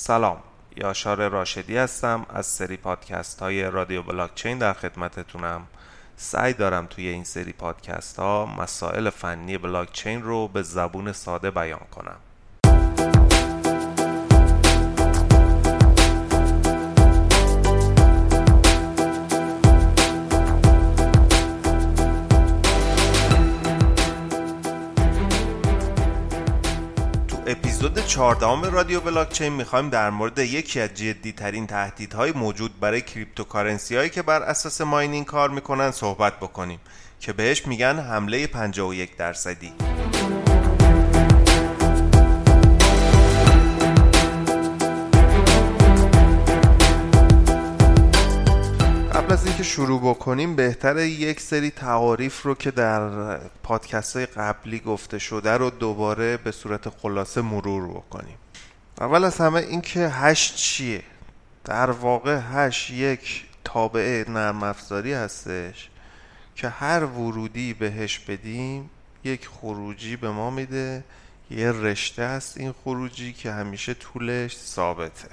سلام. یاشار راشدی هستم. از سری پادکست های رادیو بلاکچین در خدمتتونم. سعی دارم توی این سری پادکست ها مسائل فنی بلاکچین رو به زبون ساده بیان کنم. اپیزود 14 رادیو بلاکچین می‌خوایم در مورد یکی از جدی ترین تهدیدهای موجود برای cryptocurrency هایی که بر اساس mining کار می‌کنن صحبت بکنیم که بهش میگن حمله 51 درصدی. قبل از اینکه شروع بکنیم بهتره یک سری تعاریف رو که در پادکست های قبلی گفته شده رو دوباره به صورت خلاصه مرور بکنیم. اول از همه اینکه hash چیه؟ در واقع hash یک تابع نرم افزاری هستش که هر ورودی بهش بدیم یک خروجی به ما میده. یه رشته است این خروجی که همیشه طولش ثابته.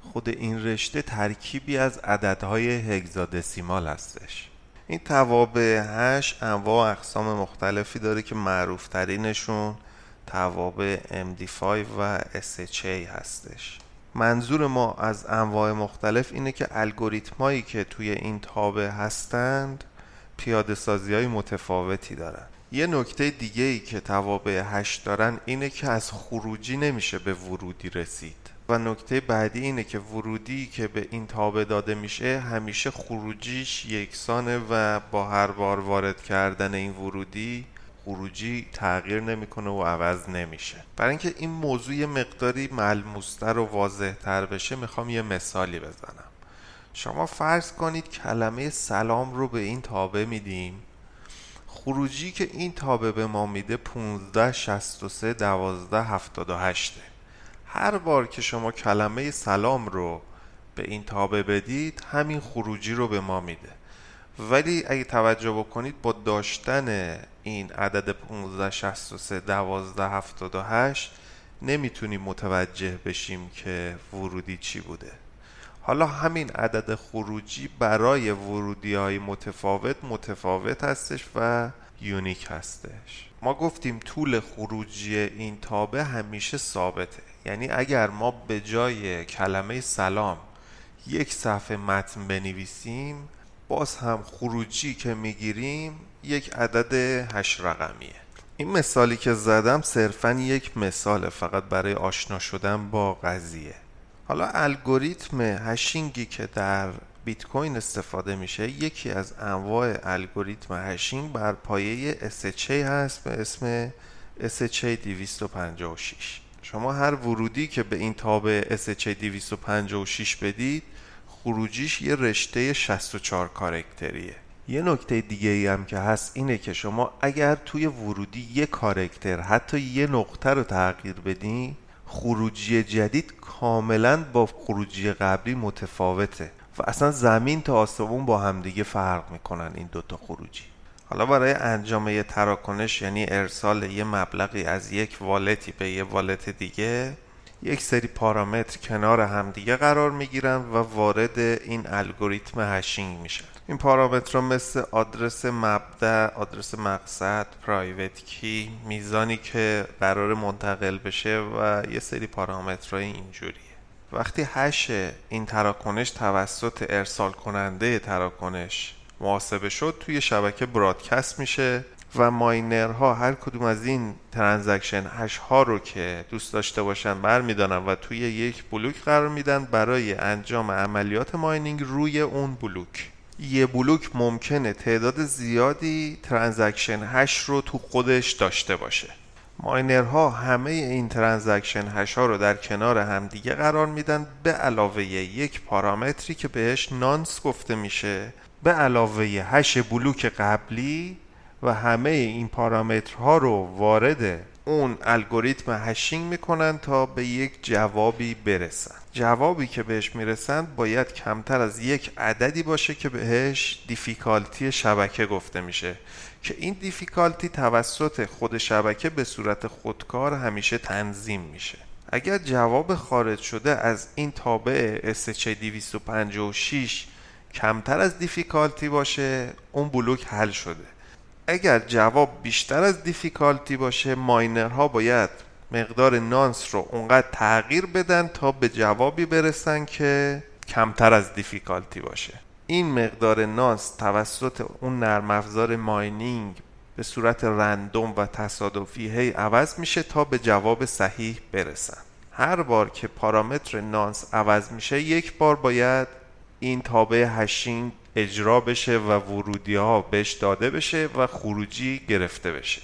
خود این رشته ترکیبی از عددهای hexadecimal هستش. این توابع hash انواع اقسام مختلفی داره که معروف ترینشون توابع MD5 و SHA هستش. منظور ما از انواع مختلف اینه که الگوریتمایی که توی این تابع هستند پیاده سازی های متفاوتی دارن. یه نکته دیگه ای که توابع hash دارن اینه که از خروجی نمیشه به ورودی رسید. و نکته بعدی اینه که ورودی که به این تابع داده میشه همیشه خروجیش یکسانه و با هر بار وارد کردن این ورودی خروجی تغییر نمی‌کنه و عوض نمیشه. برای اینکه این موضوع مقداری ملموستر و واضح تر بشه می‌خوام یه مثالی بزنم. شما فرض کنید کلمه سلام رو به این تابع میدیم. خروجی که این تابع به ما میده 15 63 12 78 هر بار که شما کلمه سلام رو به این تابع بدید همین خروجی رو به ما میده. ولی اگه توجه بکنید با داشتن این عدد 15 63 12 78 نمی‌تونیم متوجه بشیم که ورودی چی بوده. حالا همین عدد خروجی برای ورودی های متفاوت متفاوت هستش و یونیک هستش. ما گفتیم طول خروجی این تابع همیشه ثابته. یعنی اگر ما به جای کلمه سلام یک صفحه متن بنویسیم باز هم خروجی که می‌گیریم یک عدد هشت رقمیه. این مثالی که زدم صرفا یک مثال فقط برای آشنا شدن با قضیه. حالا الگوریتم hashing ی که در بیت کوین استفاده میشه یکی از انواع الگوریتم hashing بر پایه SHA هست به اسم SHA 256 شما هر ورودی که به این تابع SHA 256 بدید خروجیش یه رشته 64 کارکتریه. یه نکته دیگه ای هم که هست اینه که شما اگر توی ورودی یه کارکتر حتی یه نقطه رو تغییر بدین خروجی جدید کاملا با خروجی قبلی متفاوته و اصلا زمین تا آسمون با همدیگه فرق می‌کنن این دوتا خروجی. حالا برای انجام یه تراکنش یعنی ارسال یه مبلغی از یک والتی به یه والت دیگه یک سری پارامتر کنار همدیگه قرار می‌گیرن و وارد این الگوریتم hashing میشن. این پارامترها مثل آدرس مبدأ، آدرس مقصد، private key، میزانی که قراره منتقل بشه و یه سری پارامترهای اینجوریه. وقتی هش این تراکنش توسط ارسال کننده تراکنش محاسبه شد توی شبکه broadcast میشه و ماینرها هر کدوم از این transaction hash ها رو که دوست داشته باشن برمیدارن و توی یک بلوک قرار میدن برای انجام عملیات ماینینگ روی اون بلوک. یه بلوک ممکنه تعداد زیادی transaction hash رو تو خودش داشته باشه. ماینرها همه این transaction hash ها رو در کنار همدیگه قرار میدن به علاوه یک پارامتری که بهش nonce گفته میشه به علاوه هش بلوک قبلی و همه این پارامترها رو وارد اون الگوریتم hashing می‌کنن تا به یک جوابی برسن. جوابی که بهش می‌رسن باید کمتر از یک عددی باشه که بهش difficulty شبکه گفته میشه. که این difficulty توسط خود شبکه به صورت خودکار همیشه تنظیم میشه. اگر جواب خارج شده از این تابع SHA 256 کمتر از difficulty باشه اون بلوک حل شده. اگر جواب بیشتر از difficulty باشه ماینرها باید مقدار nonce رو اونقدر تغییر بدن تا به جوابی برسن که کمتر از difficulty باشه. این مقدار nonce توسط اون نرم افزار mining به صورت random و تصادفی هی عوض میشه تا به جواب صحیح برسن. هر بار که پارامتر nonce عوض میشه یک بار باید این تابع hashing اجرا بشه و ورودی ها بهش داده بشه و خروجی گرفته بشه.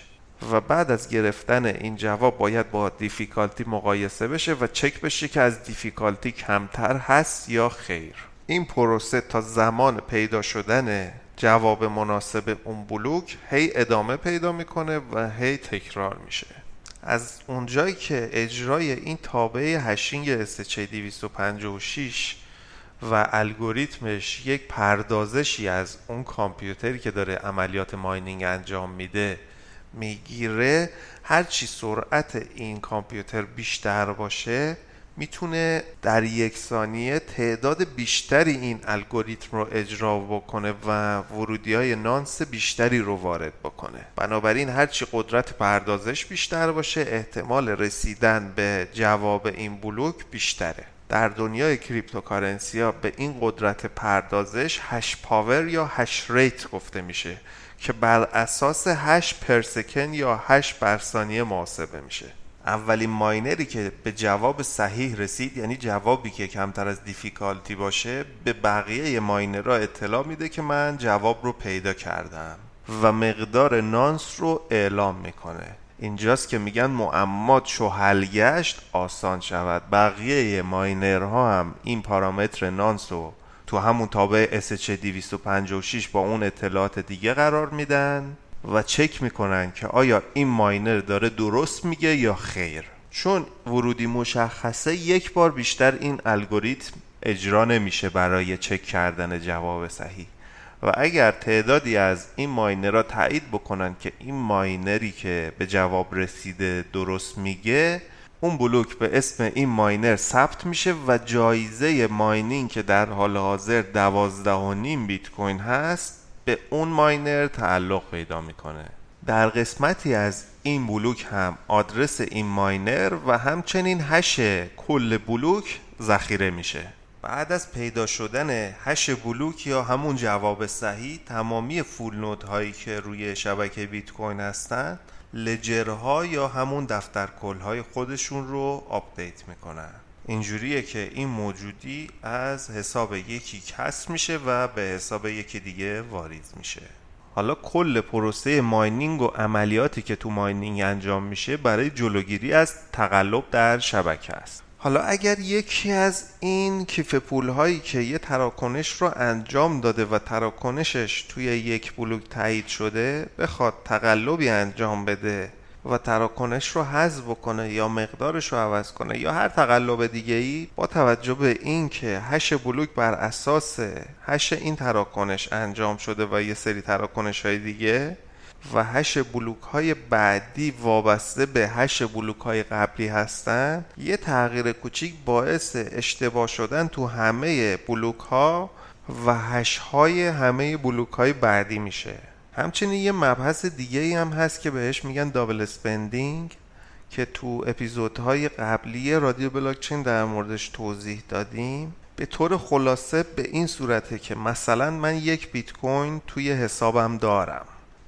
و بعد از گرفتن این جواب باید با difficulty مقایسه بشه و چک بشه که از difficulty کمتر هست یا خیر. این پروسه تا زمان پیدا شدن جواب مناسب اون بلوک هی ادامه پیدا می‌کنه و هی تکرار میشه. از اونجایی که اجرای این تابع hashing SHA 256 و الگوریتمش یک پردازشی از اون کامپیوتری که داره عملیات mining انجام میده می‌گیره. هرچی سرعت این کامپیوتر بیشتر باشه می‌تونه در یک ثانیه تعداد بیشتری این الگوریتم رو اجرا بکنه و ورودی های nonce بیشتری رو وارد بکنه. بنابراین هرچی قدرت پردازش بیشتر باشه احتمال رسیدن به جواب این بلوک بیشتره. در دنیای cryptocurrency ها به این قدرت پردازش hash power یا hash rate گفته میشه که بر اساس hash per second یا هش بر ثانیه محاسبه میشه. اولین ماینری که به جواب صحیح رسید یعنی جوابی که کمتر از دیفیکالتی باشه به بقیه ماینرها اطلاع میده که من جواب رو پیدا کردم و مقدار نانس رو اعلام می‌کنه. اینجاست که میگن معما چو حل گشت آسان شود. بقیه ماینرها هم این پارامتر نانس رو تو همون تابع SH 256 با اون اطلاعات دیگه قرار میدن و چک می‌کنن که آیا این ماینر داره درست میگه یا خیر. چون ورودی مشخصه یک بار بیشتر این الگوریتم اجرا نمیشه برای چک کردن جواب صحیح. و اگر تعدادی از این ماینرها تایید بکنن که این ماینری که به جواب رسیده درست میگه اون بلوک به اسم این ماینر ثبت میشه و جایزه ماینینگ که در حال حاضر دوازده و نیم بیت کوین هست به اون ماینر تعلق پیدا می‌کنه. در قسمتی از این بلوک هم آدرس این ماینر و همچنین هش کل بلوک ذخیره میشه. بعد از پیدا شدن هش بلوک یا همون جواب صحیح تمامی full node هایی که روی شبکه بیت کوین هستن ledger ها یا همون دفتر کل های خودشون رو update می‌کنن. اینجوریه که این موجودی از حساب یکی کسر میشه و به حساب یکی دیگه واریز میشه. حالا کل پروسه mining و عملیاتی که تو mining انجام میشه برای جلوگیری از تقلب در شبکه است. حالا اگر یکی از این کیف پول هایی که یه تراکنش رو انجام داده و تراکنشش توی یک بلوک تایید شده بخواد تقلبی انجام بده و تراکنش رو حذف بکنه یا مقدارش رو عوض کنه یا هر تقلب دیگه ای با توجه به این که هش بلوک بر اساس هش این تراکنش انجام شده و یه سری تراکنش های دیگه و هش بلوک های بعدی وابسته به هش بلوک های قبلی هستن یه تغییر کوچیک باعث اشتباه شدن تو همه بلوک ها و هش های همه بلوک های بعدی میشه. همچنین یه مبحث دیگه ای هم هست که بهش میگن double spending که تو اپیزودهای قبلی رادیو بلاکچین در موردش توضیح دادیم. به طور خلاصه به این صورته که مثلا من یک بیت کوین توی حسابم دارم.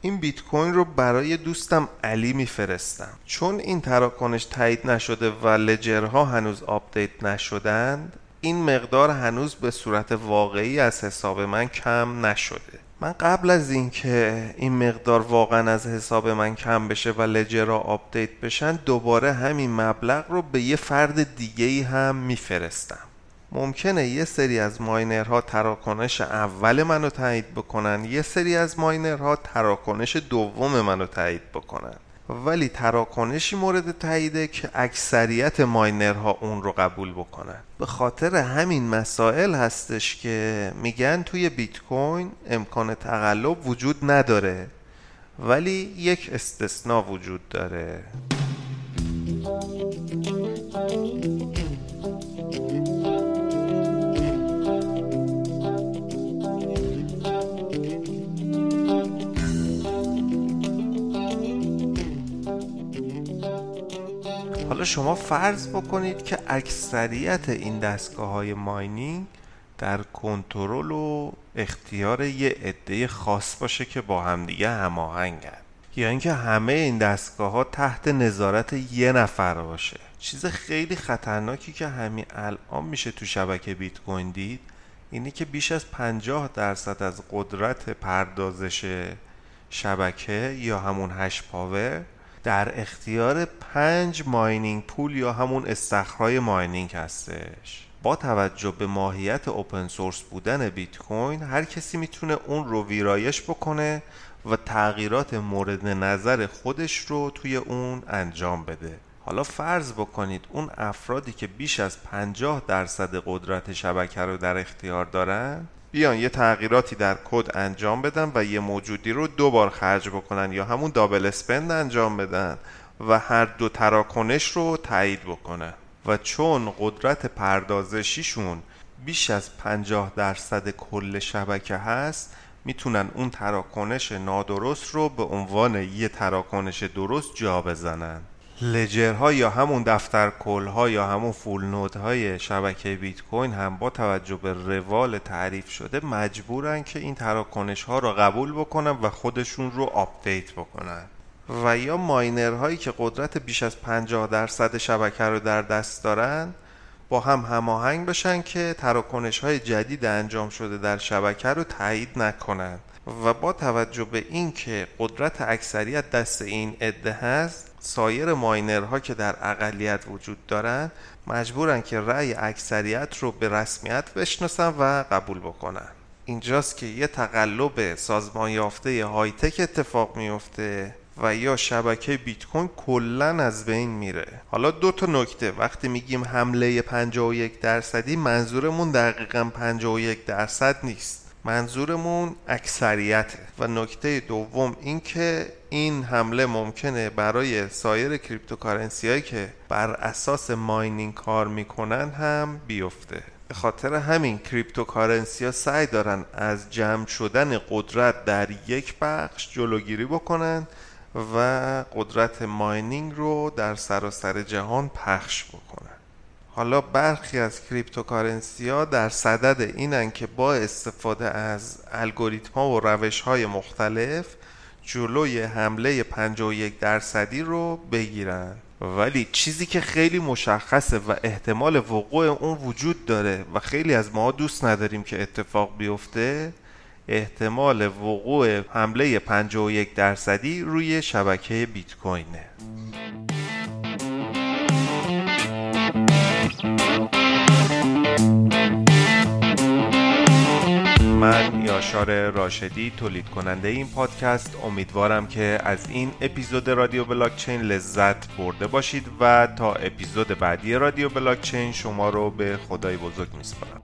این بیت کوین رو برای دوستم علی میفرستم. چون این تراکنش تایید نشده و ledger ها هنوز update نشدند این مقدار هنوز به صورت واقعی از حساب من کم نشده. من قبل از اینکه این مقدار واقعا از حساب من کم بشه و ledger ها update بشن دوباره همین مبلغ رو به یه فرد دیگه ای هم میفرستم. ممکنه یه سری از ماینرها تراکنش اول منو تایید بکنن یه سری از ماینرها تراکنش دوم منو تایید بکنن. ولی تراکنشی مورد تاییده که اکثریت ماینرها اون رو قبول بکنن. به خاطر همین مسائل هستش که میگن توی بیت کوین امکان تقلب وجود نداره ولی یک استثنا وجود داره. شما فرض بکنید که اکثریت این دستگاه های mining در کنترل و اختیار یه عده خاص باشه که با همدیگه هماهنگن. یا اینکه همه این دستگاه ها تحت نظارت یه نفر باشه. چیز خیلی خطرناکی که همین الان میشه تو شبکه بیت کوین دید اینه که بیش از 50 درصد از قدرت پردازش شبکه یا همون hash power در اختیار پنج mining pool یا همون استخرهای mining هستش. با توجه به ماهیت open source بودن بیت کوین هر کسی می‌تونه اون رو ویرایش بکنه و تغییرات مورد نظر خودش رو توی اون انجام بده. حالا فرض بکنید اون افرادی که بیش از 50 درصد قدرت شبکه رو در اختیار دارن بیان یه تغییراتی در کد انجام بدن و یه موجودی رو دو بار خرج بکنن یا همون double spend انجام بدن و هر دو تراکنش رو تایید بکنن. و چون قدرت پردازشیشون بیش از 50 درصد کل شبکه هست می‌تونن اون تراکنش نادرست رو به عنوان یه تراکنش درست جا بزنن. ledger ها یا همون دفتر ها یا همون full node های شبکه بیت کوین هم با توجه به روال تعریف شده مجبورن که این تراکنش ها رو قبول بکنن و خودشون رو update بکنن. و یا ماینر هایی که قدرت بیش از 50 درصد شبکه رو در دست دارن با هم هماهنگ بشن که تراکنش های جدید انجام شده در شبکه رو تایید نکنند و با توجه به اینکه قدرت اکثریت دست این عده هست سایر ماینرها که در اقلیت وجود دارن مجبورن که رأی اکثریت رو به رسمیت بشناسن و قبول بکنن. اینجاست که یه تقلب سازمان یافته های تک اتفاق میفته و یا شبکه بیت کوین کلا از بین میره. حالا دو تا نکته. وقتی میگیم حمله 51 درصدی منظورمون دقیقا 51 درصد نیست. منظورمون اکثریته. و نکته دوم این که این حمله ممکنه برای سایر cryptocurrency هایی که بر اساس mining کار می‌کنن هم بیفته. به خاطر همین cryptocurrency ها سعی دارن از جمع شدن قدرت در یک بخش جلوگیری بکنن و قدرت mining رو در سراسر جهان پخش بکنن. حالا برخی از cryptocurrency ها در صدد اینن که با استفاده از الگوریتم ها و روش های مختلف جلوی حمله 51 درصدی رو بگیرن. ولی چیزی که خیلی مشخصه و احتمال وقوع اون وجود داره و خیلی از ما دوست نداریم که اتفاق بیفته احتمال وقوع حمله 51 درصدی روی شبکه بیت کوینه. من یاشار راشدی تولید کننده این پادکست. امیدوارم که از این اپیزود رادیو بلاکچین لذت برده باشید و تا اپیزود بعدی رادیو بلاکچین شما رو به خدای بزرگ میسپارم.